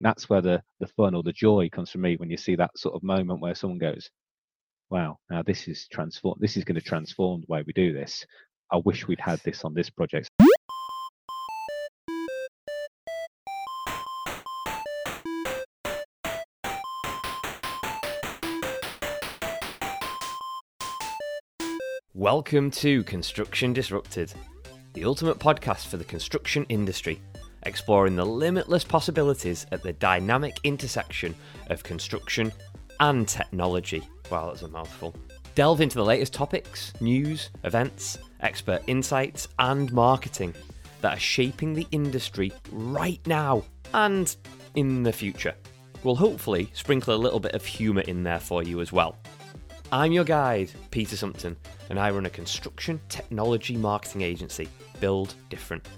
That's where the, the fun or the joy comes from me when you see that sort of moment where someone goes, wow, now this is transform this is going to transform the way we do this. I wish we'd had this on this project. Welcome to Construction Disrupted, the ultimate podcast for the construction industry, exploring the limitless possibilities at the dynamic intersection of construction and technology. Wow, that's a mouthful. Delve into the latest topics, news, events, expert insights, and marketing that are shaping the industry right now and in the future. We'll hopefully sprinkle a little bit of humour in there for you as well. I'm your guide, Peter Sumpton, and I run a construction technology marketing agency, Build Different.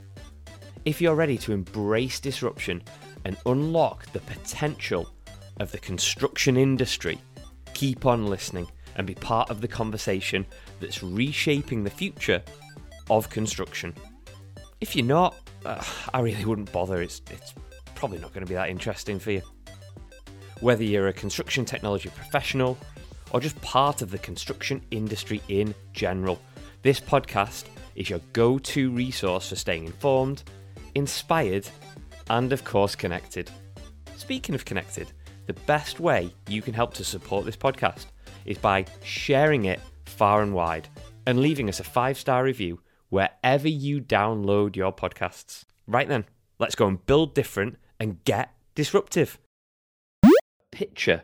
If you're ready to embrace disruption and unlock the potential of the construction industry, keep on listening and be part of the conversation that's reshaping the future of construction. If you're not, uh, I really wouldn't bother. It's, it's probably not going to be that interesting for you. Whether you're a construction technology professional, or just part of the construction industry in general. This podcast is your go to resource for staying informed, inspired, and of course, connected. Speaking of connected, the best way you can help to support this podcast is by sharing it far and wide and leaving us a five star review wherever you download your podcasts. Right then, let's go and build different and get disruptive. Picture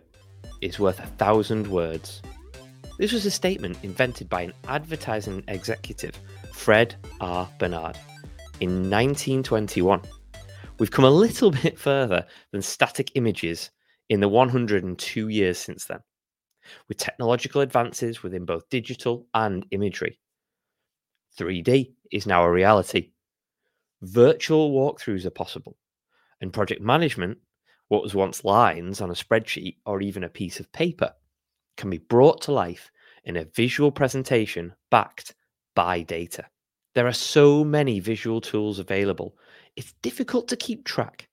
is worth a thousand words. This was a statement invented by an advertising executive, Fred R. Barnard, in 1921. We've come a little bit further than static images in the 102 years since then, with technological advances within both digital and imagery. 3D is now a reality. Virtual walkthroughs are possible, and project management what was once lines on a spreadsheet or even a piece of paper can be brought to life in a visual presentation backed by data. There are so many visual tools available, it's difficult to keep track.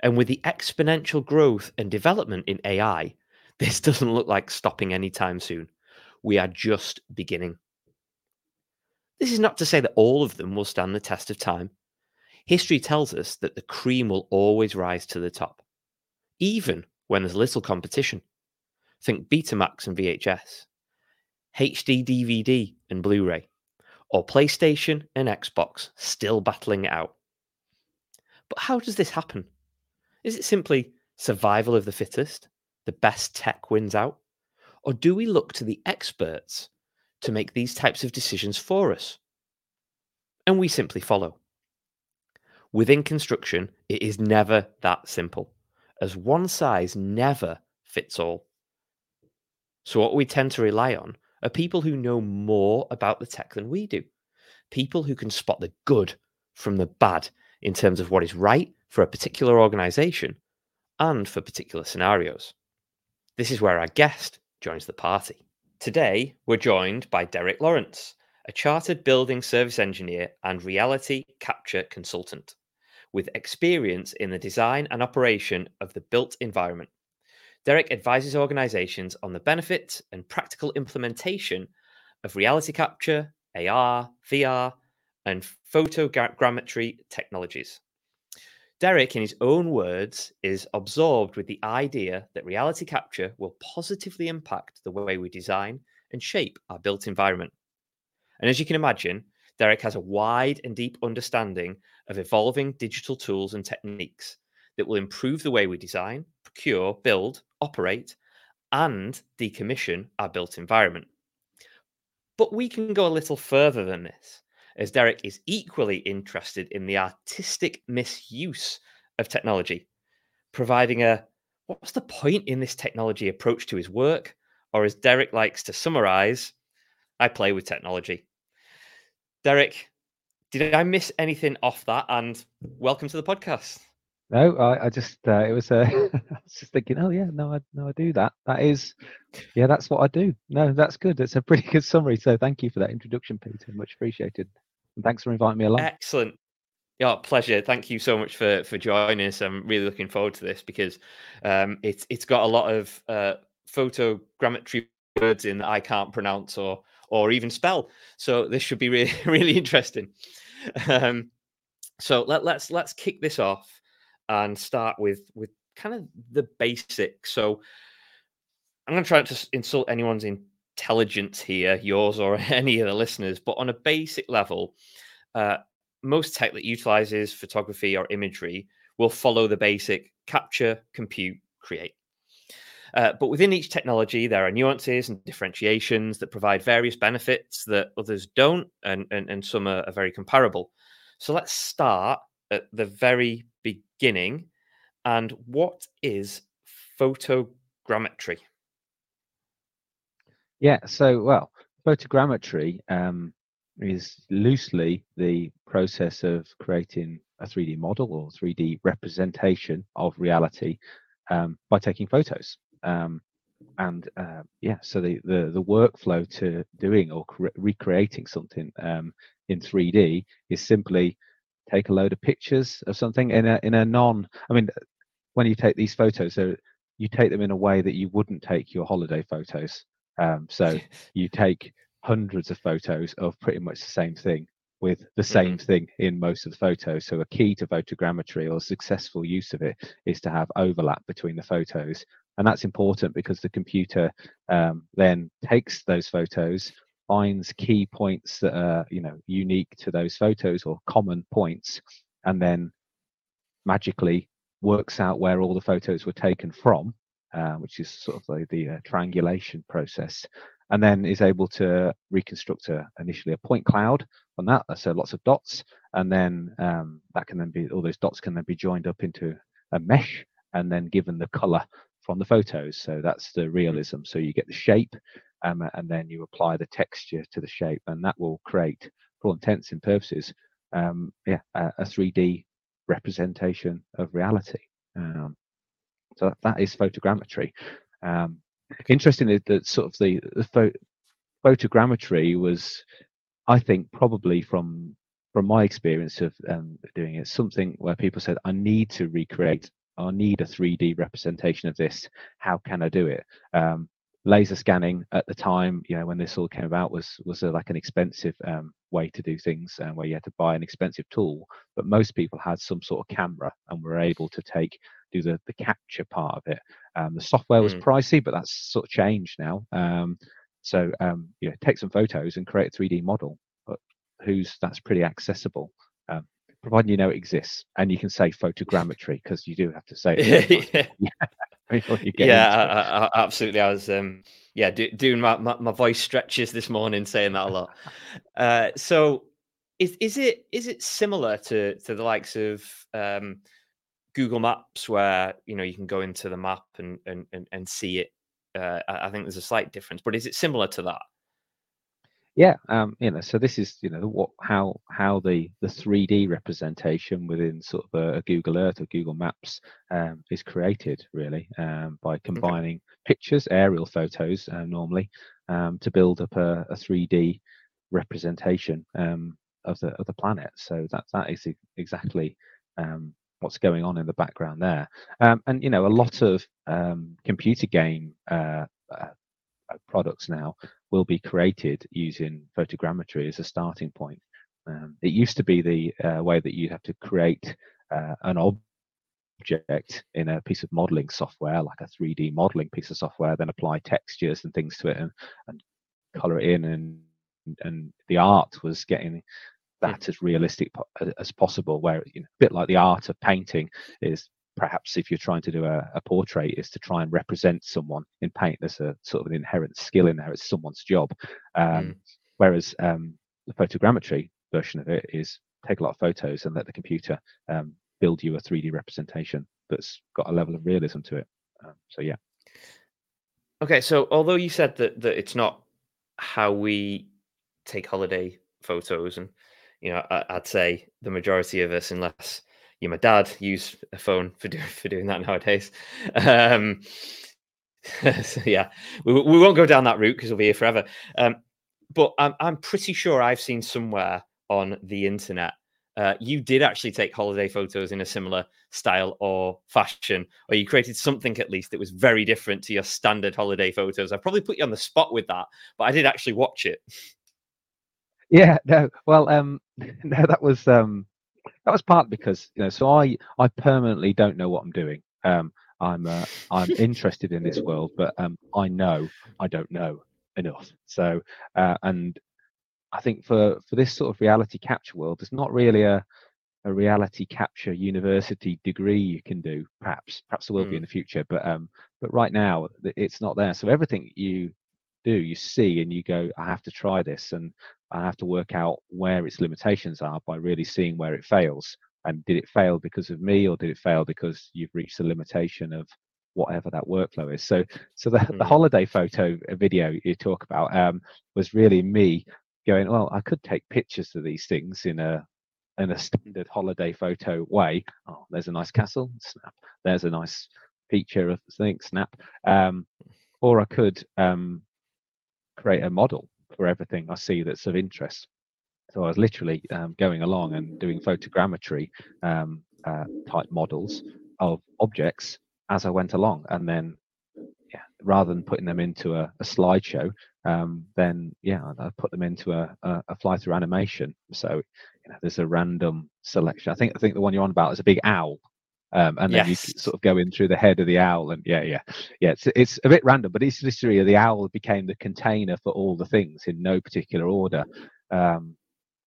And with the exponential growth and development in AI, this doesn't look like stopping anytime soon. We are just beginning. This is not to say that all of them will stand the test of time. History tells us that the cream will always rise to the top even when there's little competition. Think Betamax and VHS, HD DVD and Blu ray, or PlayStation and Xbox still battling it out. But how does this happen? Is it simply survival of the fittest? The best tech wins out? Or do we look to the experts to make these types of decisions for us? And we simply follow. Within construction, it is never that simple as one size never fits all. So, what we tend to rely on are people who know more about the tech than we do, people who can spot the good from the bad in terms of what is right for a particular organization and for particular scenarios. This is where our guest joins the party. Today, we're joined by Derek Lawrence, a chartered building service engineer and reality capture consultant with experience in the design and operation of the built environment. Derek advises organizations on the benefits and practical implementation of reality capture, AR, VR, and photogrammetry technologies. Derek, in his own words, is absorbed with the idea that reality capture will positively impact the way we design and shape our built environment. And as you can imagine, Derek has a wide and deep understanding of evolving digital tools and techniques that will improve the way we design, procure, build, operate, and decommission our built environment. But we can go a little further than this, as Derek is equally interested in the artistic misuse of technology, providing a what's the point in this technology approach to his work? Or as Derek likes to summarize, I play with technology. Derek, did I miss anything off that? And welcome to the podcast. No, I, I just uh, it was uh, I was just thinking, oh yeah, no, I no, I do that. That is, yeah, that's what I do. No, that's good. It's a pretty good summary. So thank you for that introduction, Peter. Much appreciated. And thanks for inviting me along. Excellent. Yeah, pleasure. Thank you so much for for joining us. I'm really looking forward to this because um, it's it's got a lot of uh, photogrammetry words in that I can't pronounce or or even spell. So this should be really really interesting. Um, so let, let's let's kick this off and start with with kind of the basics. So I'm going to try not to insult anyone's intelligence here, yours or any of the listeners, but on a basic level, uh, most tech that utilizes photography or imagery will follow the basic capture, compute, create. Uh, but within each technology, there are nuances and differentiations that provide various benefits that others don't, and, and, and some are, are very comparable. So let's start at the very beginning. And what is photogrammetry? Yeah, so, well, photogrammetry um, is loosely the process of creating a 3D model or 3D representation of reality um, by taking photos. Um, and uh, yeah, so the, the the workflow to doing or cre- recreating something um, in 3D is simply take a load of pictures of something in a in a non. I mean, when you take these photos, so you take them in a way that you wouldn't take your holiday photos. Um, so you take hundreds of photos of pretty much the same thing with the same mm-hmm. thing in most of the photos. So a key to photogrammetry or successful use of it is to have overlap between the photos. And that's important because the computer um, then takes those photos, finds key points that are, you know, unique to those photos or common points, and then magically works out where all the photos were taken from, uh, which is sort of the, the uh, triangulation process and then is able to reconstruct a, initially a point cloud on that. So lots of dots, and then um, that can then be all those dots can then be joined up into a mesh, and then given the color from the photos. So that's the realism. So you get the shape, um, and then you apply the texture to the shape, and that will create, for all intents and purposes, um, yeah, a, a, 3D representation of reality. Um, so that is photogrammetry. Um, interesting that sort of the, the photogrammetry was, I think, probably from from my experience of um, doing it, something where people said, "I need to recreate. I need a 3D representation of this. How can I do it?" Um, laser scanning at the time, you know, when this all came about, was was a, like an expensive um, way to do things, and where you had to buy an expensive tool. But most people had some sort of camera and were able to take do the the capture part of it. Um, the software was mm. pricey, but that's sort of changed now. Um, so um, you know, take some photos and create a 3D model. But who's that's pretty accessible, um, providing you know it exists, and you can say photogrammetry because you do have to say it. yeah, yeah I, I, absolutely. I was um, yeah do, doing my, my, my voice stretches this morning saying that a lot. Uh, so is is it is it similar to to the likes of um, Google Maps where you know you can go into the map and and and, and see it. Uh, I think there's a slight difference, but is it similar to that? Yeah, um, you know, so this is you know what how how the the 3D representation within sort of a, a Google Earth or Google Maps um, is created really um, by combining okay. pictures, aerial photos uh, normally, um, to build up a, a 3D representation um, of the of the planet. So that that is exactly um, what's going on in the background there. Um, and you know, a lot of um, computer game uh, uh, products now will be created using photogrammetry as a starting point. Um, it used to be the uh, way that you'd have to create uh, an object in a piece of modeling software, like a 3D modeling piece of software, then apply textures and things to it and, and color it in and and the art was getting that as realistic as possible. Where you know, a bit like the art of painting is perhaps if you're trying to do a, a, portrait is to try and represent someone in paint. There's a sort of an inherent skill in there. It's someone's job. Um, mm. Whereas um, the photogrammetry version of it is take a lot of photos and let the computer um, build you a 3D representation that's got a level of realism to it. Um, so yeah. Okay, so although you said that that it's not how we take holiday photos and you know, I, would say the majority of us, unless you're my dad, use a phone for doing for doing that nowadays. Um, so yeah, we, we won't go down that route because we'll be here forever. Um, but I'm I'm pretty sure I've seen somewhere on the internet uh, you did actually take holiday photos in a similar style or fashion, or you created something at least that was very different to your standard holiday photos. I probably put you on the spot with that, but I did actually watch it. Yeah, no, well, um, no, that was um, that was part because you know, so I I permanently don't know what I'm doing. Um, I'm uh, I'm interested in this world, but um, I know I don't know enough. So uh, and I think for for this sort of reality capture world, there's not really a a reality capture university degree you can do. Perhaps perhaps there will mm. be in the future, but um, but right now it's not there. So everything you do, you see, and you go, I have to try this, and I have to work out where its limitations are by really seeing where it fails. And did it fail because of me, or did it fail because you've reached the limitation of whatever that workflow is? So, so the, mm. the holiday photo video you talk about um, was really me going, well, I could take pictures of these things in a in a standard holiday photo way. Oh, there's a nice castle, snap. There's a nice feature of thing, snap. Um, or I could um, create a model for everything I see that's of interest. So I was literally um, going along and doing photogrammetry um, uh, type models of objects as I went along, and then yeah, rather than putting them into a, a slideshow, um, then yeah, I put them into a, a, a fly through animation. So you know, there's a random selection. I think I think the one you're on about is a big owl um, and then yes. you sort of go in through the head of the owl and yeah yeah. Yeah it's, it's a bit random but it's literally the owl became the container for all the things in no particular order. Um,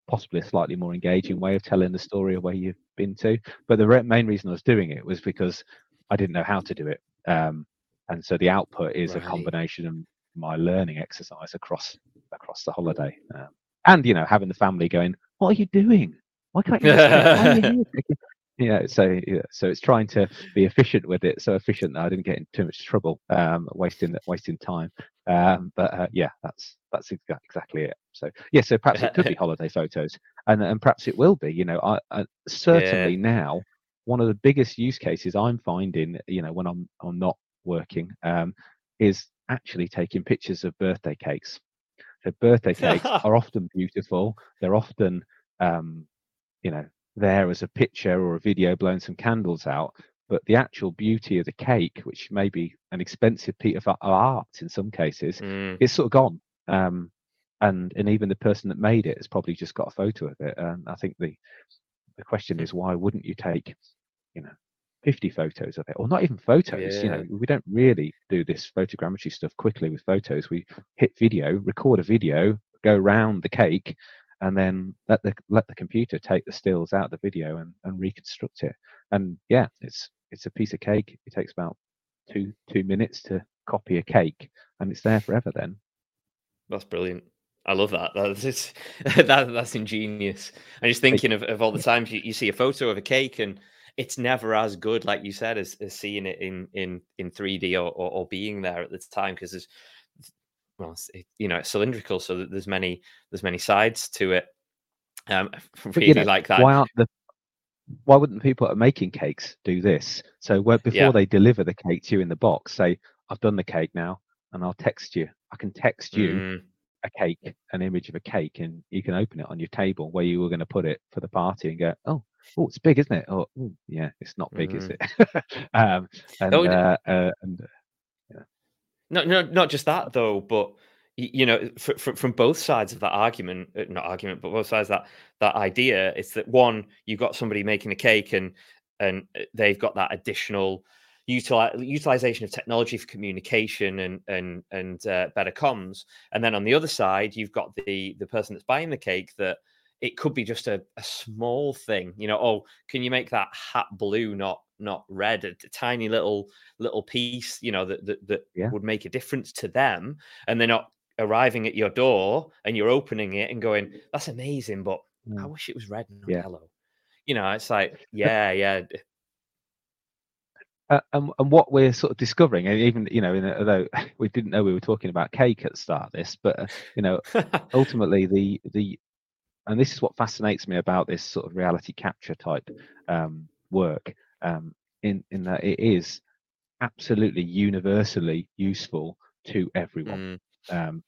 possibly a slightly more engaging way of telling the story of where you've been to. But the re- main reason i was doing it was because i didn't know how to do it. Um, and so the output is right. a combination of my learning exercise across across the holiday. Um, and you know having the family going what are you doing? Why can't you yeah so yeah, so it's trying to be efficient with it so efficient that i didn't get in too much trouble um wasting wasting time. Um but uh, yeah that's that's exactly it. So yeah so perhaps it could be holiday photos and and perhaps it will be you know i, I certainly yeah. now one of the biggest use cases i'm finding you know when i'm i'm not working um is actually taking pictures of birthday cakes. So birthday cakes are often beautiful they're often um you know there as a picture or a video blowing some candles out but the actual beauty of the cake which may be an expensive piece of art in some cases mm. it's sort of gone. Um, and and even the person that made it has probably just got a photo of it. And i think the the question is why wouldn't you take you know 50 photos of it? Or not even photos yeah. you know we don't really do this photogrammetry stuff quickly with photos. We hit video record a video go around the cake and then let the let the computer take the stills out of the video and, and reconstruct it. And yeah, it's it's a piece of cake. It takes about two two minutes to copy a cake, and it's there forever. Then that's brilliant. I love that. That's that, that's ingenious. I'm just thinking of, of all the times you, you see a photo of a cake and it's never as good, like you said, as, as seeing it in in in 3D or, or, or being there at the time because there's well, it, you know, it's cylindrical, so there's many there's many sides to it. Um, really you know, like that. Why aren't the why wouldn't people that are making cakes do this? So where, before yeah. they deliver the cake to you in the box, say, "I've done the cake now," and I'll text you. I can text you mm. a cake, an image of a cake, and you can open it on your table where you were going to put it for the party, and go, "Oh, oh, it's big, isn't it? Oh, yeah, it's not big, mm. is it? um, and, oh, uh, uh, and not, not, not just that though, but you know, from both sides of that argument, uh, not argument, but both sides that that idea is that one, you've got somebody making a cake and and uh, they've got that additional utilization of technology for communication and and and uh, better comms, and then on the other side, you've got the the person that's buying the cake that it could be just a, a small thing, you know. Oh, can you make that hat blue, not not red? A, tiny little little piece, you know, that that, that yeah. would make a difference to them, and they're not arriving at your door and you're opening it and going, "That's amazing," but mm. I wish it was red, not yeah. yellow. You know, it's like, yeah, yeah. Uh, and, and what we're sort of discovering, and even you know, a, although we didn't know we were talking about cake at the start of this, but uh, you know, ultimately the the and this is what fascinates me about this sort of reality capture type um, work um, in in that it is absolutely universally useful to everyone mm. um,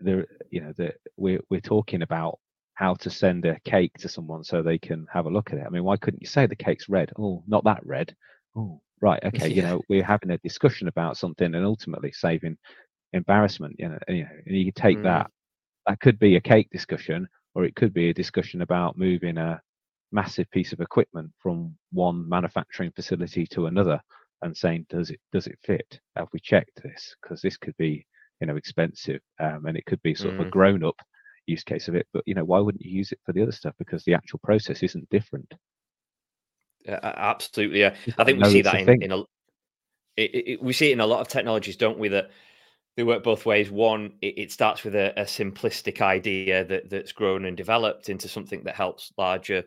there you know that we're, we're talking about how to send a cake to someone so they can have a look at it. I mean, why couldn't you say the cake's red? Oh, not that red. Oh, right. Okay. Yeah. You know, we're having a discussion about something and ultimately saving embarrassment. You know, and, you know, and you take mm. that. That could be a cake discussion, or it could be a discussion about moving a massive piece of equipment from one manufacturing facility to another and saying, does it does it fit? Have we checked this? Because this could be you know expensive um, and it could be sort mm. of a mm. grown up use case of it but you know why wouldn't you use it for the other stuff because the actual process isn't different yeah, absolutely yeah i think we see that in, in a it, it, we see it in a lot of technologies don't we that they work both ways one it, it starts with a, a, simplistic idea that that's grown and developed into something that helps larger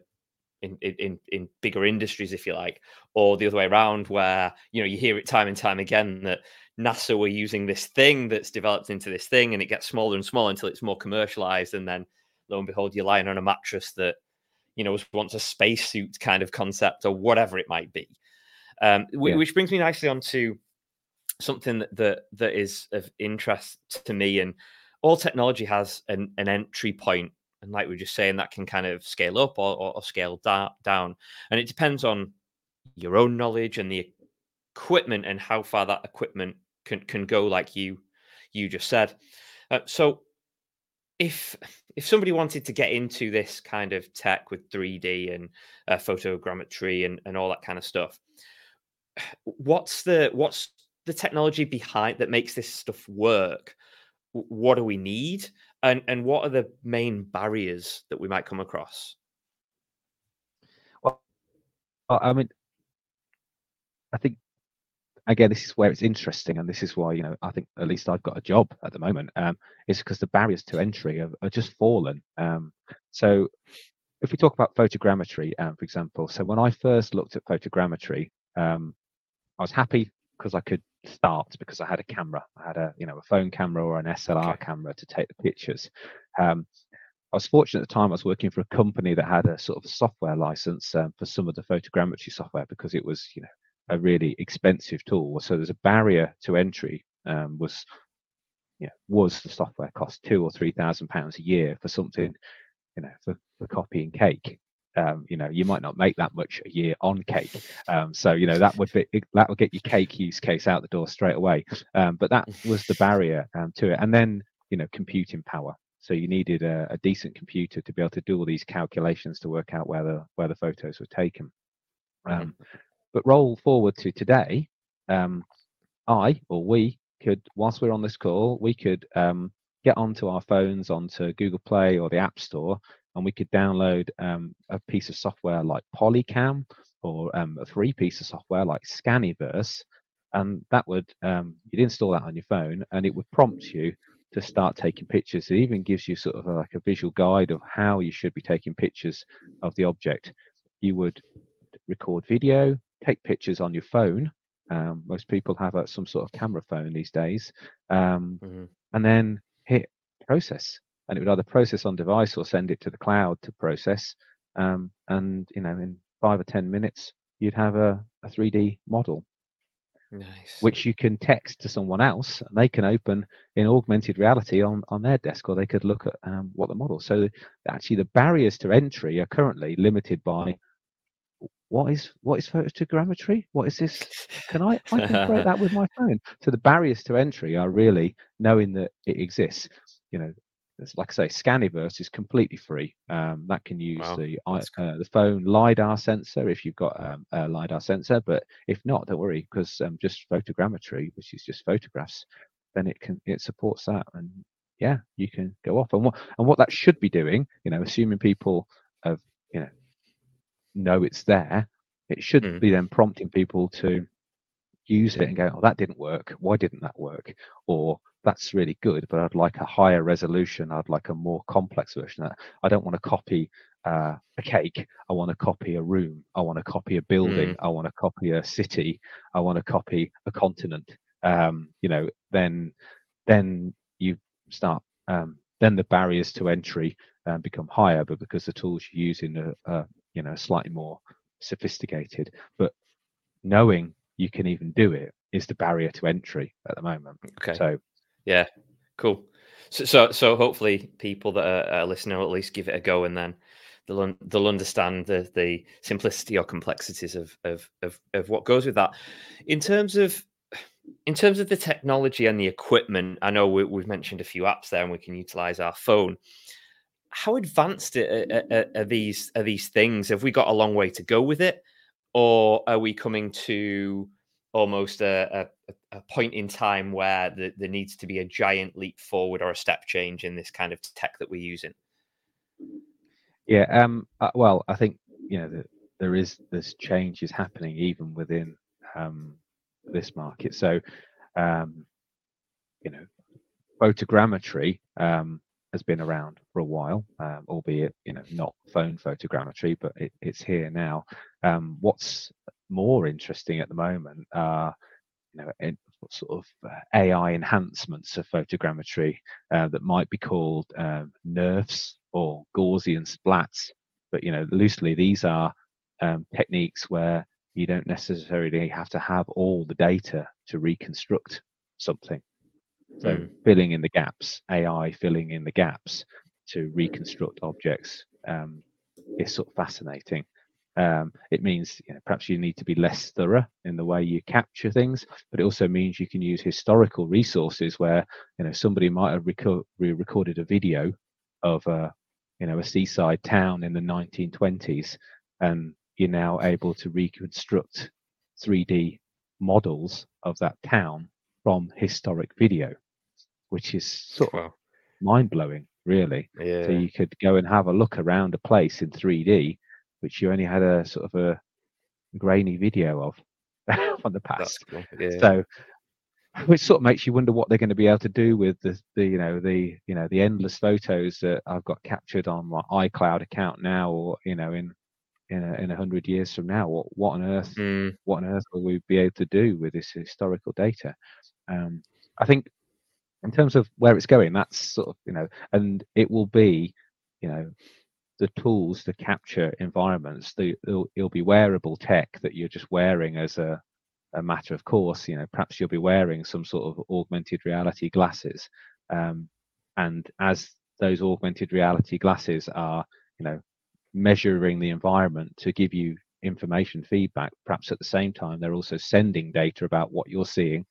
in, in in bigger industries if you like or the other way around where you know you hear it time and time again that NASA were using this thing that's developed into this thing, and it gets smaller and smaller until it's more commercialized, and then lo and behold, you're lying on a mattress that you know wants a spacesuit kind of concept or whatever it might be. Um, yeah. Which brings me nicely on to something that, that that is of interest to me, and all technology has an, an entry point, and like we are just saying, that can kind of scale up or, or, or scale da- down, and it depends on your own knowledge and the equipment and how far that equipment can can go like you you just said. Uh, so if if somebody wanted to get into this kind of tech with 3D and uh, photogrammetry and, and all that kind of stuff, what's the what's the technology behind that makes this stuff work? What do we need, and and what are the main barriers that we might come across? Well, I mean, I think again, this is where it's interesting, and this is why you know I think at least I've got a job at the moment. Um, is because the barriers to entry are, are just fallen. Um, so if we talk about photogrammetry, um, for example, so when I first looked at photogrammetry, um, I was happy because I could start because I had a camera. I had a you know a phone camera or an SLR okay. camera to take the pictures. Um, I was fortunate at the time I was working for a company that had a sort of a software license um, for some of the photogrammetry software because it was you know a really expensive tool. So there's a barrier to entry. Um, was you know, was the software cost two or three thousand pounds a year for something, you know, for, for copying cake. Um, you know, you might not make that much a year on cake. Um, so you know that would be that would get your cake use case out the door straight away. Um, but that was the barrier um, to it. And then you know, computing power. So you needed a, a, decent computer to be able to do all these calculations to work out where the where the photos were taken. Mm-hmm. Um, but roll forward to today, um, I or we could, whilst we're on this call, we could um, get onto our phones, onto Google Play or the App Store, and we could download um, a piece of software like Polycam or um, a free piece of software like Scaniverse, and that would um, you'd install that on your phone, and it would prompt you to start taking pictures. It even gives you sort of like a visual guide of how you should be taking pictures of the object. You would record video, take pictures on your phone. Um, most people have a, some sort of camera phone these days, um, mm-hmm. and then hit process, and it would either process on device or send it to the cloud to process. Um, and you know, in five or ten minutes, you'd have a, a 3D model, nice. which you can text to someone else, and they can open in augmented reality on on their desk, or they could look at um, what the model. So actually, the barriers to entry are currently limited by what is what is photogrammetry? What is this? Can I I can create that with my phone? So the barriers to entry are really knowing that it exists. You know, like I say, Scaniverse is completely free. Um, that can use wow, the uh, the phone lidar sensor if you've got um, a lidar sensor. But if not, don't worry because um, just photogrammetry, which is just photographs, then it can it supports that. And yeah, you can go off. And what and what that should be doing, you know, assuming people have you know know it's there, it should mm. be then prompting people to use it and go, oh, that didn't work. Why didn't that work? Or that's really good, but I'd like a higher resolution. I'd like a more complex version. that I don't want to copy uh, a cake. I want to copy a room. I want to copy a building. Mm. I want to copy a city. I want to copy a continent. Um, you know, then then you start. Um, then the barriers to entry um, become higher, but because the tools you're using are, are you know slightly more sophisticated but knowing you can even do it is the barrier to entry at the moment okay so yeah cool So, so, so hopefully people that are, are listening will at least give it a go, and then they'll they'll understand the the simplicity or complexities of of of, of what goes with that. In terms of in terms of the technology and the equipment, I know we, have mentioned a few apps there, and we can utilize our phone. How advanced are, are, are, these are these things? Have we got a long way to go with it, or are we coming to almost a, a, a point in time where the, there needs to be a giant leap forward or a step change in this kind of tech that we're using? Yeah, um, uh, well, I think you know the, there is this change is happening even within um, this market. So, um, you know, photogrammetry um, has been around for a while, um, albeit you know not phone photogrammetry, but it, it's here now. Um, what's more interesting at the moment are you know in, sort of uh, AI enhancements of photogrammetry uh, that might be called um, NeRFs or Gaussian splats. But you know, loosely, these are um, techniques where you don't necessarily have to have all the data to reconstruct something. So mm. filling in the gaps, AI filling in the gaps to reconstruct objects um, is sort of fascinating. Um, it means you know, perhaps you need to be less thorough in the way you capture things, but it also means you can use historical resources where you know somebody might have reco- recorded a video of a you know a seaside town in the 1920s, and you're now able to reconstruct 3D models of that town from historic video, which is sort of mind blowing, really. Yeah. So you could go and have a look around a place in 3D which you only had a sort of a grainy video of from the past. Cool. Yeah. So, which sort of makes you wonder what they're going to be able to do with the, the you know the you know the endless photos that I've got captured on my iCloud account now, or you know in in a, in a hundred years from now. What what on earth mm. what on earth will we be able to do with this historical data? Um, I think in terms of where it's going, that's sort of you know, and it will be you know the tools to capture environments. The, it'll, it'll, be wearable tech that you're just wearing as a, a matter of course. You know, perhaps you'll be wearing some sort of augmented reality glasses, um, and as those augmented reality glasses are, you know, measuring the environment to give you information feedback. Perhaps at the same time, they're also sending data about what you're seeing,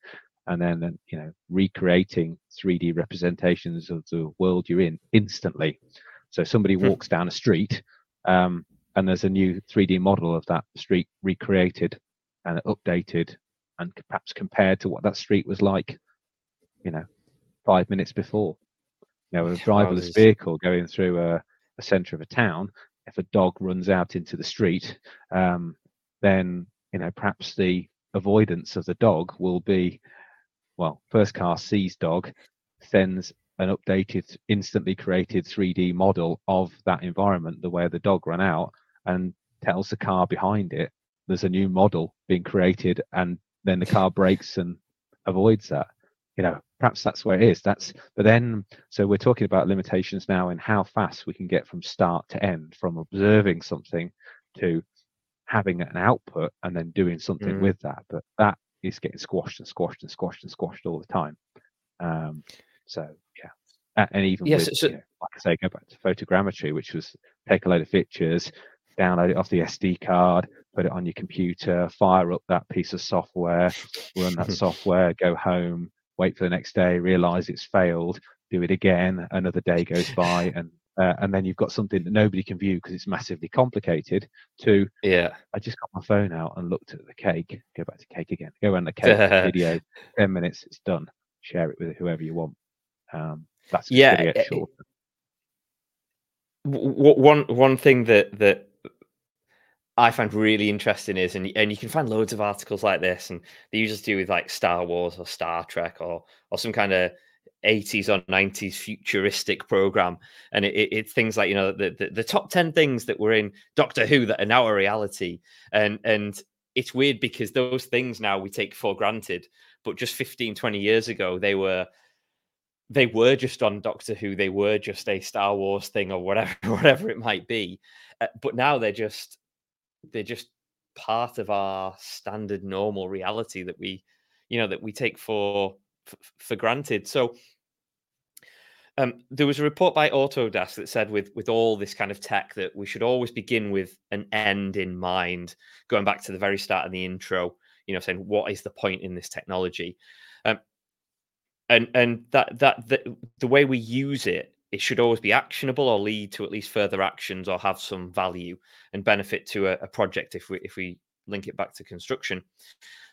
and then you know recreating 3D representations of the world you're in instantly. So somebody hmm. walks down a street, um, and there's a new 3D model of that street recreated and updated, and perhaps compared to what that street was like, you know, five minutes before. You know, a driverless vehicle going through a, a center of a town. If a dog runs out into the street, um, then you know perhaps the avoidance of the dog will be well first car sees dog sends an updated, instantly created 3D model of that environment, the way the dog ran out, and tells the car behind it there's a new model being created, and then the car brakes and avoids that. You know, perhaps that's where it is. That's but then so we're talking about limitations now in how fast we can get from start to end, from observing something to having an output and then doing something mm. with that. But that is getting squashed and squashed and squashed and squashed all the time. Um, so yeah, and even yes, with, so, you know, like I say, go back to photogrammetry, which was take a load of pictures, download it off the SD card, put it on your computer, fire up that piece of software, run that software, go home, wait for the next day, realize it's failed, do it again. Another day goes by, and uh, and then you've got something that nobody can view because it's massively complicated. To yeah, I just got my phone out and looked at the cake. Go back to cake again. Go around the cake video. Ten minutes, it's done. Share it with whoever you want. Um, that's yeah. One one thing that that I find really interesting is, and and you can find loads of articles like this, and they usually do with like Star Wars or Star Trek or or some kind of 80s or 90s futuristic program. And it, it, it's things like you know the, the, the top 10 things that were in doctor who that are now a reality. And and it's weird because those things now we take for granted. But just 15 20 years ago they were they were just on Doctor Who, they were just a Star Wars thing or whatever, whatever it might be. Uh, but now they're just they're just part of our standard normal reality that we, you know, that we take for for, for granted. So Um, there was a report by Autodesk that said, with with all this kind of tech, that we should always begin with an end in mind. Going back to the very start of the intro, you know, saying what is the point in this technology, um, and and that that the, the way we use it, it should always be actionable or lead to at least further actions or have some value and benefit to a, a project if we if we link it back to construction.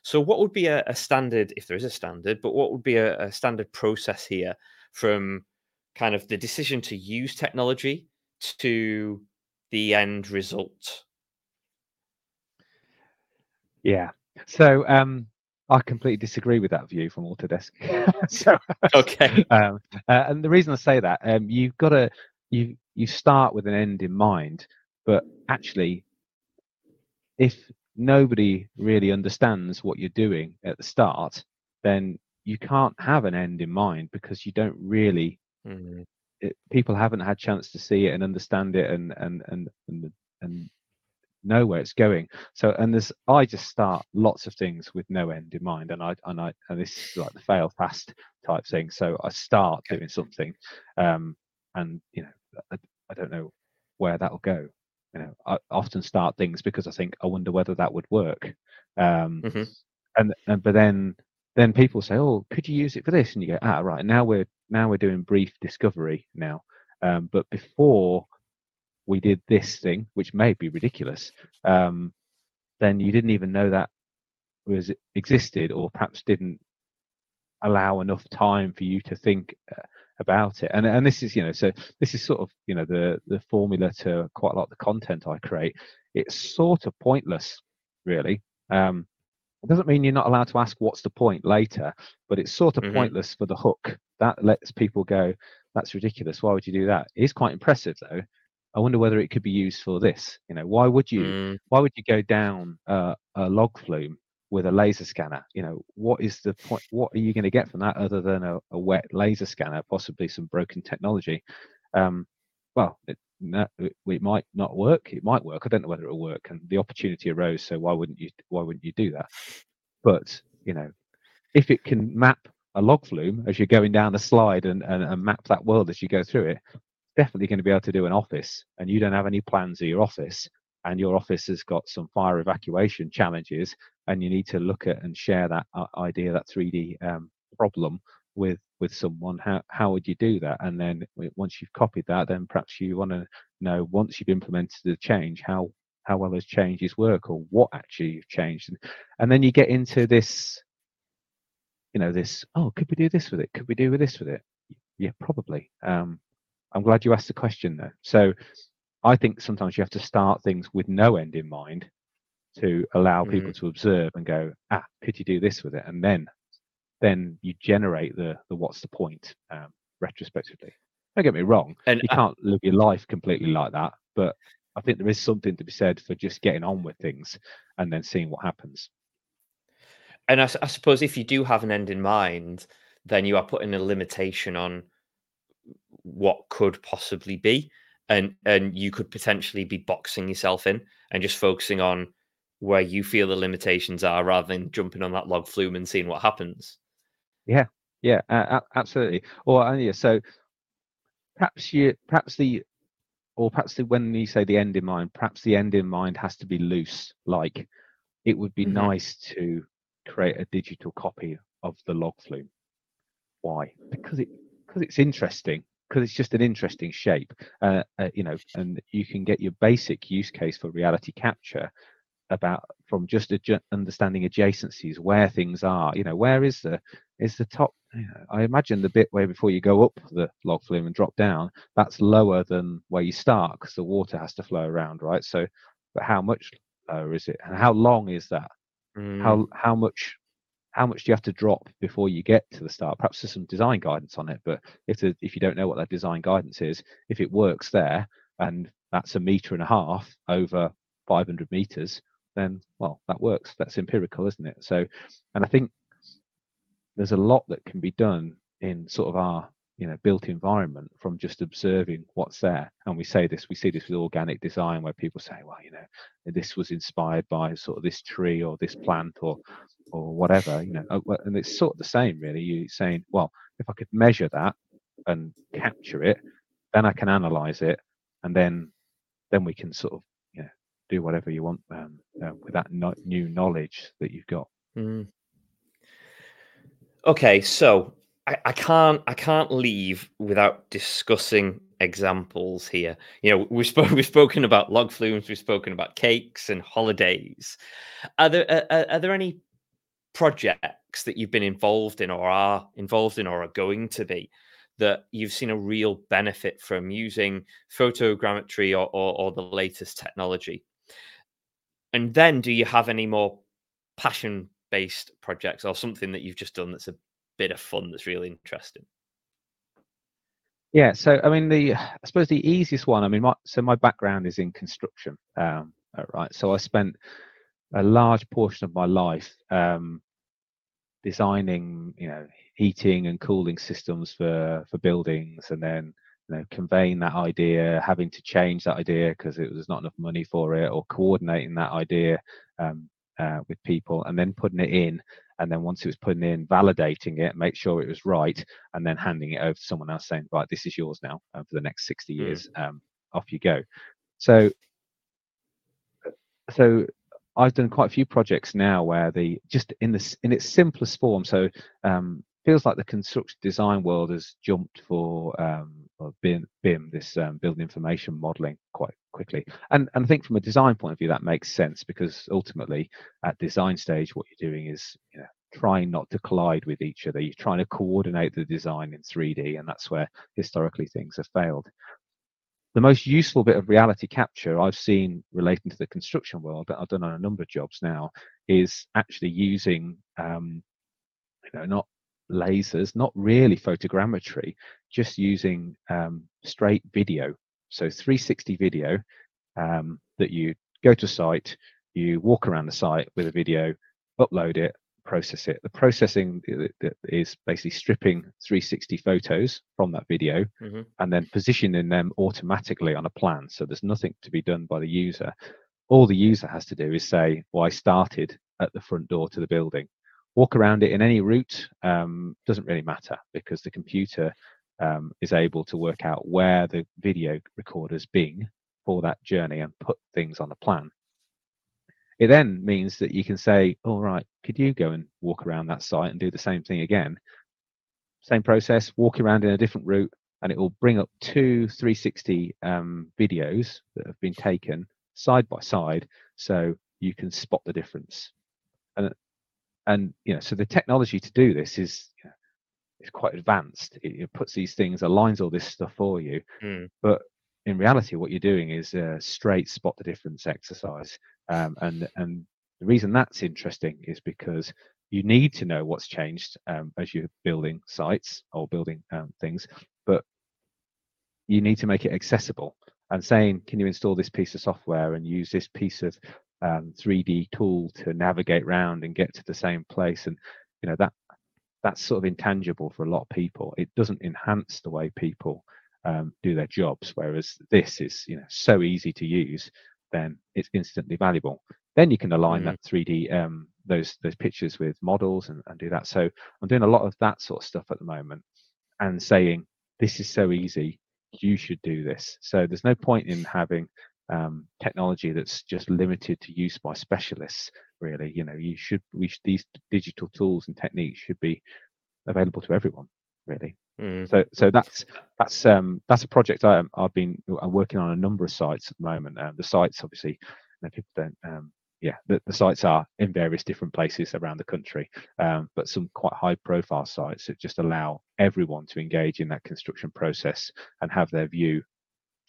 So, what would be a, a standard, if there is a standard, but what would be a, a standard process here from kind of the decision to use technology to the end result. Yeah. So um, I completely disagree with that view from Autodesk. so, okay. Um, uh, and the reason I say that, um, you've got to you you start with an end in mind, but actually, if nobody really understands what you're doing at the start, then you can't have an end in mind because you don't really mm. it, people haven't had chance to see it and understand it and and and and, and know where it's going. So and there's i just start lots of things with no end in mind and i and i and this is like the fail fast type thing. So i start doing something um and you know i, I don't know where that'll go you know i often start things because i think i wonder whether that would work um mm-hmm. and and but then then people say, "Oh, could you use it for this?" And you go, "Ah, right. Now we're now we're doing brief discovery now." Um, but before we did this thing, which may be ridiculous, um, then you didn't even know that was existed, or perhaps didn't allow enough time for you to think uh, about it. And and this is you know so this is sort of you know the the formula to quite a lot of the content I create. It's sort of pointless, really. Um, it doesn't mean you're not allowed to ask what's the point later, but it's sort of mm-hmm. pointless for the hook. That lets people go, that's ridiculous. Why would you do that? It is quite impressive though. I wonder whether it could be used for this. You know, why would you mm. why would you go down uh, a log flume with a laser scanner? You know, what is the point? What are you going to get from that other than a, a wet laser scanner, possibly some broken technology? Um, well, it, it, might not work. It might work. I don't know whether it'll work. And the opportunity arose, so why wouldn't you? Why wouldn't you do that? But you know, if it can map a log flume as you're going down the slide and, and, and map that world as you go through it, definitely going to be able to do an office. And you don't have any plans of your office, and your office has got some fire evacuation challenges, and you need to look at and share that uh, idea, that 3D um, problem with with someone how how would you do that? And then once you've copied that then perhaps you want to know once you've implemented the change how how well those changes work or what actually you've changed? And, and then you get into this you know this oh could we do this with it? Could we do this with it? Yeah probably. Um i'm glad you asked the question though. So i think sometimes you have to start things with no end in mind to allow people mm. to observe and go ah could you do this with it and then then you generate the the what's the point um, retrospectively. Don't get me wrong, and you can't live your life completely like that, but I think there is something to be said for just getting on with things and then seeing what happens. And I, I suppose if you do have an end in mind, then you are putting a limitation on what could possibly be, and and you could potentially be boxing yourself in and just focusing on where you feel the limitations are rather than jumping on that log flume and seeing what happens. Yeah, yeah, uh, absolutely. Or uh, yeah, so perhaps you, perhaps the, or perhaps the, when you say the end in mind, perhaps the end in mind has to be loose. Like, it would be mm-hmm. nice to create a digital copy of the log flume. Why? Because it because it's interesting. Because it's just an interesting shape, uh, uh, you know, and you can get your basic use case for reality capture about from just adju- understanding adjacencies where things are you know where is the is the top you know, i imagine the bit where before you go up the log flume and drop down that's lower than where you start because the water has to flow around right? So but how much lower is it? And how long is that? Mm. how how much how much do you have to drop before you get to the start? Perhaps there's some design guidance on it but if the, if you don't know what that design guidance is if it works there and that's a meter and a half over 500 meters then well that works. That's empirical isn't it? So and i think there's a lot that can be done in sort of our you know built environment from just observing what's there and we say this we see this with organic design where people say well you know this was inspired by sort of this tree or this plant or or whatever you know uh, and it's sort of the same really you saying well if i could measure that and capture it, then I can analyze it, and then then we can sort of you know do whatever you want um, uh, with that no- new knowledge that you've got. Mm. Okay, so I, I can't I can't leave without discussing examples here. You know, we've spoken we've spoken about log flumes, we've spoken about cakes and holidays. Are there are, are there any projects that you've been involved in or are involved in or are going to be that you've seen a real benefit from using photogrammetry or, or, or the latest technology? And then do you have any more passion based projects or something that you've just done that's a bit of fun that's really interesting? Yeah, so I mean, the I suppose the easiest one. I mean, my, so my background is in construction, um, uh, right? So I spent a large portion of my life um, designing, you know, heating and cooling systems for for buildings, and then you know conveying that idea, having to change that idea because it was not enough money for it, or coordinating that idea um, uh, with people, and then putting it in, and then once it was put in, validating it, make sure it was right, and then handing it over to someone else, saying, "Right, this is yours now uh, for the next 60 hmm. years. Mm. Um, off you go." So, so I've done quite a few projects now where the just in this in its simplest form. So um, feels like the construction design world has jumped for um, BIM, BIM, this um, building information modeling quite quickly. And, and I think from a design point of view, that makes sense because ultimately at design stage, what you're doing is you know, trying not to collide with each other. You're trying to coordinate the design in 3D, and that's where historically things have failed. The most useful bit of reality capture I've seen relating to the construction world that I've done on a number of jobs now is actually using um, you know not lasers, not really photogrammetry, just using um, straight video. So 360 video um, that you go to a site, you walk around the site with a video, upload it, process it. The processing is basically stripping 360 photos from that video mm-hmm. and then positioning them automatically on a plan. So there's nothing to be done by the user. All the user has to do is say, well, I started at the front door to the building walk around it in any route um, doesn't really matter because the computer um, is able to work out where the video recorder's being for that journey and put things on a plan. It then means that you can say, all right, could you go and walk around that site and do the same thing again? Same process, walk around in a different route, and it will bring up two 360 um, videos that have been taken side by side so you can spot the difference. And and you know so the technology to do this is you know, is quite advanced. It, it, puts these things aligns all this stuff for you. Mm. but in reality what you're doing is a straight spot the difference exercise. Um, and and the reason that's interesting is because you need to know what's changed um, as you're building sites or building um, things but you need to make it accessible. And saying can you install this piece of software and use this piece of um, 3D tool to navigate around and get to the same place. And you know that that's sort of intangible for a lot of people. It doesn't enhance the way people um, do their jobs. Whereas this is you know so easy to use, then it's instantly valuable. Then you can align mm-hmm. that 3D um, those those pictures with models and, and do that. So I'm doing a lot of that sort of stuff at the moment, and saying this is so easy you should do this. So there's no point in having um, technology that's just limited to use by specialists. Really, you know, you should we should, these digital tools and techniques should be available to everyone. Really. Mm. So so that's that's um that's a project I, I've been I'm working on a number of sites at the moment. Um, the sites obviously you know, people don't um, yeah, the, the, sites are in various different places around the country, um, but some quite high profile sites that just allow everyone to engage in that construction process and have their view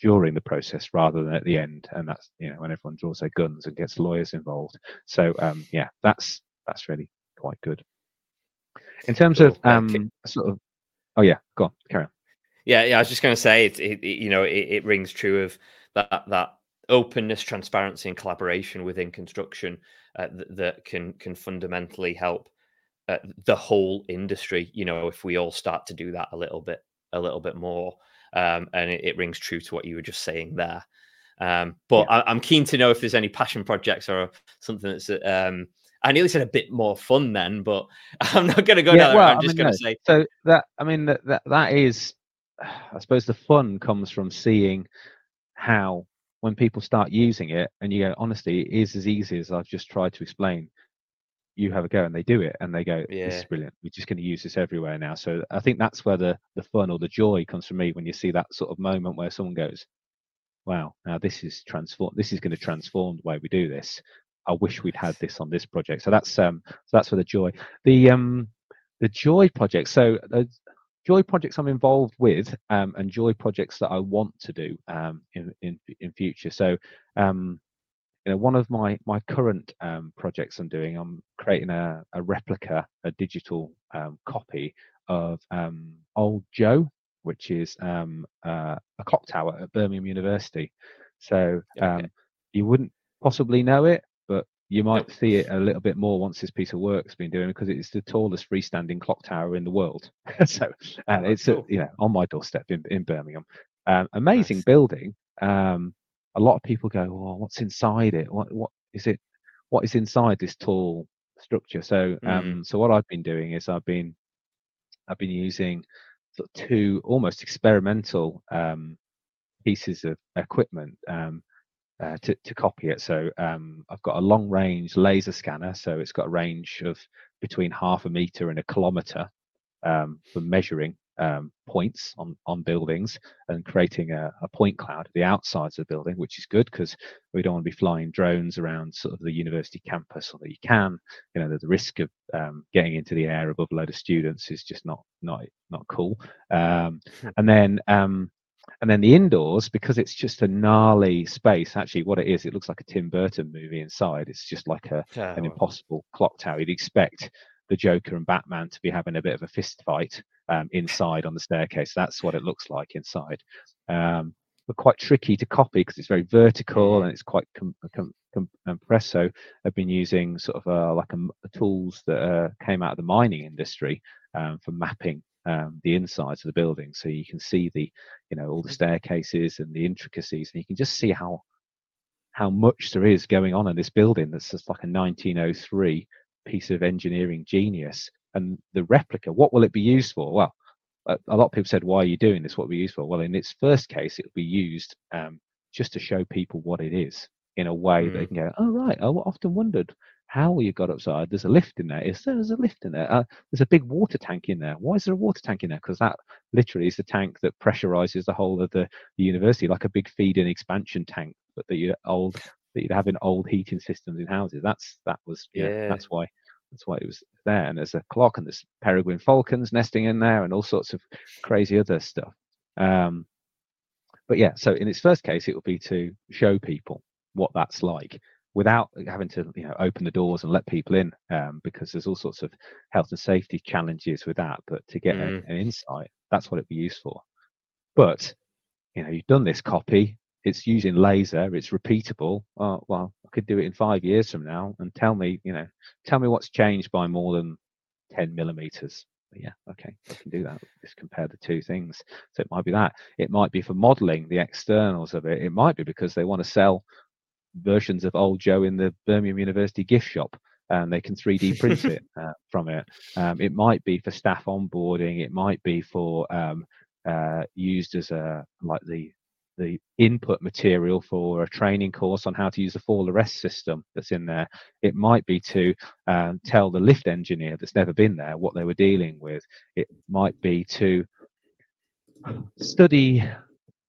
during the process rather than at the end and that's you know when everyone draws their guns and gets lawyers involved. So um yeah that's that's really quite good. In terms cool. of um sort of oh yeah go on carry on. Yeah yeah i was just going to say it, it, you know it, it rings true of that that openness transparency and collaboration within construction uh, th- that can can fundamentally help uh, the whole industry you know if we all start to do that a little bit a little bit more um, and it, it, rings true to what you were just saying there. Um, but yeah. I, am keen to know if there's any passion projects or something that's. Um, I nearly said a bit more fun then, but I'm not going to go yeah, down. Well, I'm just going to say so that I mean that that, that is I suppose the fun comes from seeing how when people start using it and you go honestly it is as easy as i've just tried to explain you have a go and they do it and they go Yeah. this is brilliant. We're just going to use this everywhere now. So i think that's where the the fun or the joy comes from me when you see that sort of moment where someone goes wow now this is transform this is going to transform the way we do this. I wish we'd had this on this project. So that's um so that's where the joy the um the joy project. So the joy projects i'm involved with um and joy projects that i want to do um in in, in future. So um you know one of my my current um, projects i'm doing i'm creating a, a replica a digital um, copy of um, old joe which is um, uh, a clock tower at birmingham university so Okay. um, you wouldn't possibly know it but you might see it a little bit more once this piece of work's been doing because it's the tallest freestanding clock tower in the world so uh, Oh, it's uh, cool. you know on my doorstep in, in birmingham um, amazing Nice. building um, a lot of people go, "Well, what's inside it? What what is it? What is inside this tall structure?" So, Mm. um, so what I've been doing is I've been I've been using sort of two almost experimental um, pieces of equipment um, uh, to to copy it. So um, I've got a long range laser scanner, so it's got a range of between half a meter and a kilometer um, for measuring um, points on on buildings and creating a, a point cloud at the outsides of the building, which is good because we don't want to be flying drones around sort of the university campus, or that you can, you know, the, the risk of um, getting into the air above a load of students is just not not not cool. Um, and then um, and then the indoors because it's just a gnarly space. Actually, what it is, it looks like a Tim Burton movie inside. It's just like a an impossible clock tower. You'd expect the Joker and Batman to be having a bit of a fist fight um, inside on the staircase. That's what it looks like inside. Um, but quite tricky to copy because it's very vertical Mm. and it's quite com- com- com- compressed. So I've been using sort of uh, like a m tools that uh, came out of the mining industry um, for mapping um, the insides of the building, so you can see the you know all the staircases and the intricacies, and you can just see how how much there is going on in this building that's just like a 1903 piece of engineering genius and the replica what will it be used for? Well a, lot of people said why are you doing this? What will be used for? Well in its first case it will be used um, just to show people what it is in a way that they Mm. can go oh right. I often wondered how you got upside. There's a lift in there. Is there? There's a lift in there. Uh, there's a big water tank in there. Why is there a water tank in there? Because that literally is the tank that pressurizes the whole of the, the university like a big feed and expansion tank but that you old that you'd have in old heating systems in houses. That's that was yeah, Yeah. that's why that's why it was there. And there's a clock and there's peregrine falcons nesting in there and all sorts of crazy other stuff. Um but yeah so in its first case it would be to show people what that's like without having to you know open the doors and let people in um, because there's all sorts of health and safety challenges with that. But to get a- Mm. an insight that's what it'd be used for. But you know you've done this copy it's using laser it's repeatable. Oh, well i could do it in five years from now and tell me you know tell me what's changed by more than 10 millimeters. Yeah okay i can do that. Just compare the two things. So it might be that. It might be for modeling the externals of it. It might be because they want to sell versions of old joe in the birmingham university gift shop and they can 3d print it uh, from it. Um, it might be for staff onboarding. It might be for um, uh, used as a like the the input material for a training course on how to use the fall arrest system that's in there. It might be to um, tell the lift engineer that's never been there what they were dealing with. It might be to study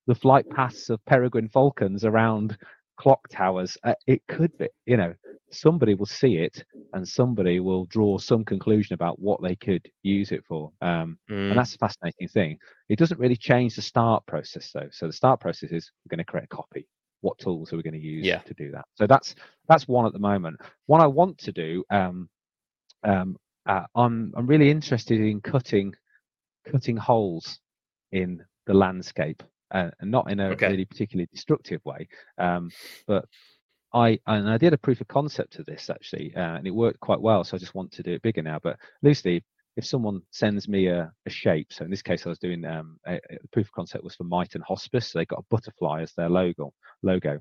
the flight paths of peregrine falcons around clock towers. Uh, it could be, you know, somebody will see it and somebody will draw some conclusion about what they could use it for. Um, Mm. and that's a fascinating thing. It doesn't really change the start process though. So the start process is we're going to create a copy. What tools are we going to use Yeah. to do that? So that's that's one at the moment. One I want to do. Um, um, uh, I'm I'm really interested in cutting cutting holes in the landscape, uh, and not in a Okay. really particularly destructive way. Um, but I and I did a proof of concept of this actually, uh, and it worked quite well. So I just want to do it bigger now. But loosely, if someone sends me a, a shape, so in this case I was doing um, a, a- proof of concept was for Myton Hospice. So they got a butterfly as their logo. Logo.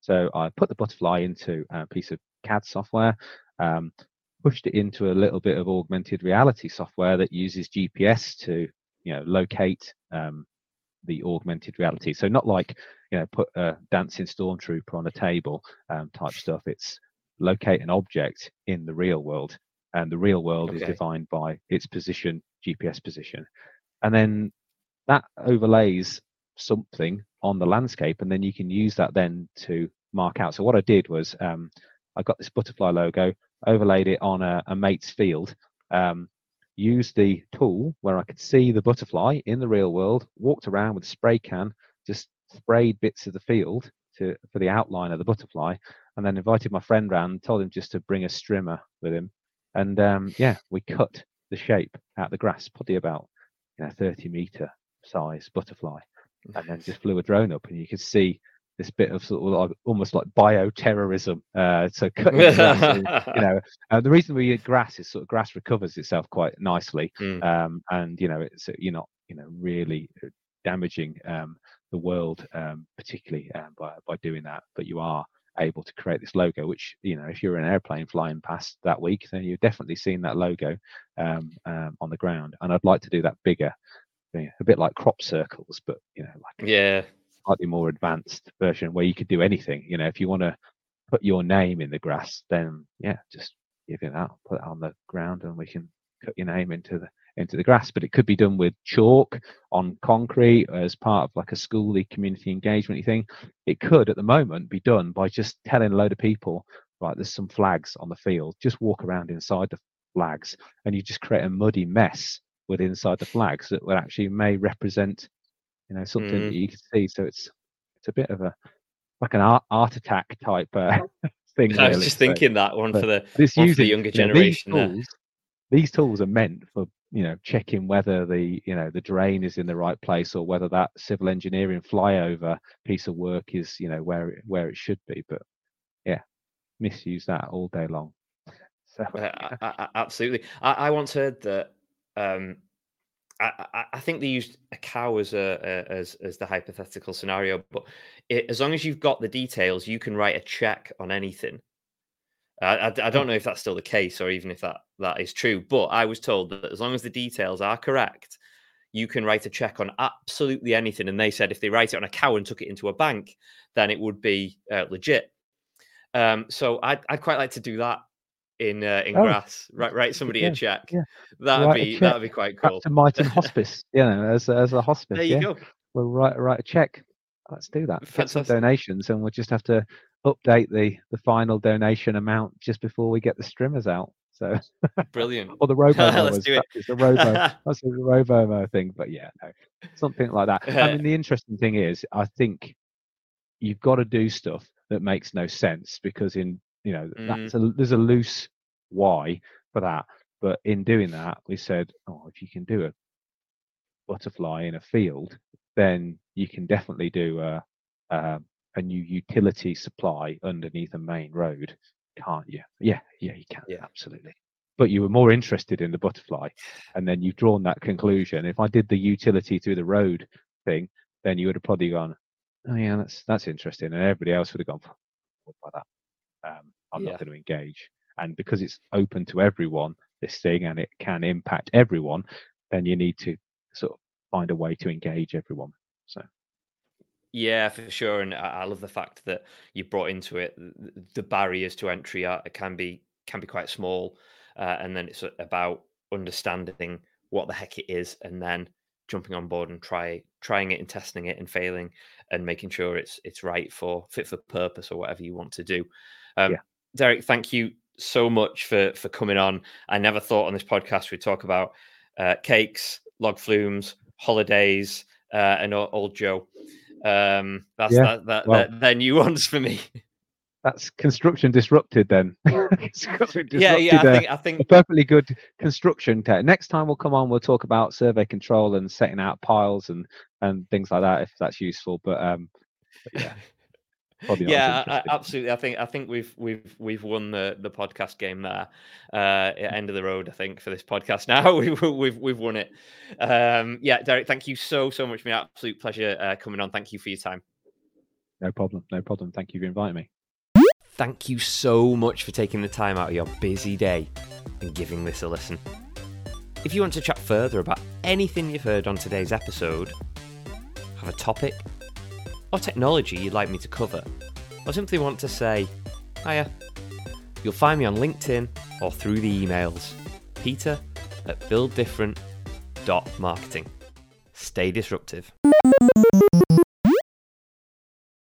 So I put the butterfly into a piece of CAD software, um, pushed it into a little bit of augmented reality software that uses GPS to you know locate um, the augmented reality. So not like you know put a dancing stormtrooper on a table um, type stuff. It's locate an object in the real world, and the real world okay. is defined by its position, GPS position, and then that overlays something on the landscape, and then you can use that then to mark out. So what I did was um, I got this butterfly logo, overlaid it on a, a mate's field. Um, used the tool where I could see the butterfly in the real world, walked around with a spray can, just sprayed bits of the field to for the outline of the butterfly, and then invited my friend round, told him just to bring a strimmer with him, and um, yeah, we cut the shape out the grass, probably about you know 30 meter size butterfly, and then just flew a drone up, and you could see this bit of sort of like, almost like bioterrorism. Uh, so cutting grass, you know, uh, the reason we eat grass is sort of grass recovers itself quite nicely, mm. um, and you know, it's you're not you know really damaging um, the world um, particularly um, by by doing that, but you are able to create this logo which you know if you're an airplane flying past that week then you've definitely seen that logo um, um, on the ground and i'd like to do that bigger a bit like crop circles but you know like yeah slightly more advanced version where you could do anything. You know, if you want to put your name in the grass, then yeah, just give it out, put it on the ground, and we can cut your name into the into the grass. But it could be done with chalk on concrete as part of like a schooly community engagement thing. It could at the moment be done by just telling a load of people, right, there's some flags on the field. Just walk around inside the flags and you just create a muddy mess with inside the flags that would actually may represent you know, something mm. that you can see. So it's it's a bit of a like an art, art attack type uh, thing. I was just thinking that one for the, this one using, for the younger generation. You know, these, tools, these tools are meant for you know checking whether the you know the drain is in the right place or whether that civil engineering flyover piece of work is you know where it, where it should be. But yeah, misuse that all day long. So, uh. I, I, absolutely. I, I once heard that um, I, I, think they used a cow as a, as as the hypothetical scenario, but it, as long as you've got the details, you can write a check on anything. I, I, I, don't know if that's still the case or even if that that is true, but I was told that as long as the details are correct, you can write a check on absolutely anything. And they said if they write it on a cow and took it into a bank, then it would be uh, legit. Um, so I'd, I'd quite like to do that in uh, in oh, grass. Write write somebody yeah, a check. Yeah. That'd write be that'd be quite cool. To Myton Hospice, you know, as as a hospice. There you yeah. go. We'll write write a check. Let's do that. Get some donations, and we'll just have to update the the final donation amount just before we get the streamers out. So brilliant. or the robo Let's do it. It's the robo. that's the robo thing. But yeah, no, something like that. I mean, the interesting thing is, I think you've got to do stuff that makes no sense because in you know, mm. that's a, there's a loose why for that. But in doing that, we said, oh, if you can do a butterfly in a field, then you can definitely do a, a, a new utility supply underneath a main road, can't you? Yeah, yeah, you can. Yeah, absolutely. But you were more interested in the butterfly, and then you've drawn that conclusion. If I did the utility through the road thing, then you would have probably gone, oh yeah, that's that's interesting, and everybody else would have gone, what about that? Um, I'm yeah. not going to engage. And because it's open to everyone, this thing, and it can impact everyone, then you need to sort of find a way to engage everyone. So. Yeah, for sure, and I love the fact that you brought into it the barriers to entry are, can be can be quite small, uh, and then it's about understanding what the heck it is, and then jumping on board and try trying it and testing it and failing, and making sure it's it's right for fit for purpose or whatever you want to do. Um, yeah. Derek, thank you so much for for coming on. I never thought on this podcast we'd talk about uh, cakes, log flumes, holidays, uh, and old Joe. Um, that's yeah. that, that, well, that they're new ones for me. That's construction disrupted then. disrupted, yeah, yeah. I think, I think a perfectly good construction tech. Next time we'll come on, we'll talk about survey control and setting out piles and and things like that if that's useful. But um, but yeah. Yeah, I, absolutely. I think I think we've we've we've won the the podcast game there. Uh, end of the road, I think, for this podcast. Now we've we've we've won it. Um, yeah, Derek, thank you so so much. My absolute pleasure uh, coming on. Thank you for your time. No problem. No problem. Thank you for inviting me. Thank you so much for taking the time out of your busy day and giving this a listen. If you want to chat further about anything you've heard on today's episode, have a topic, or technology you'd like me to cover, or simply want to say, hiya, you'll find me on LinkedIn or through the emails. Peter at builddifferent.marketing. Stay disruptive.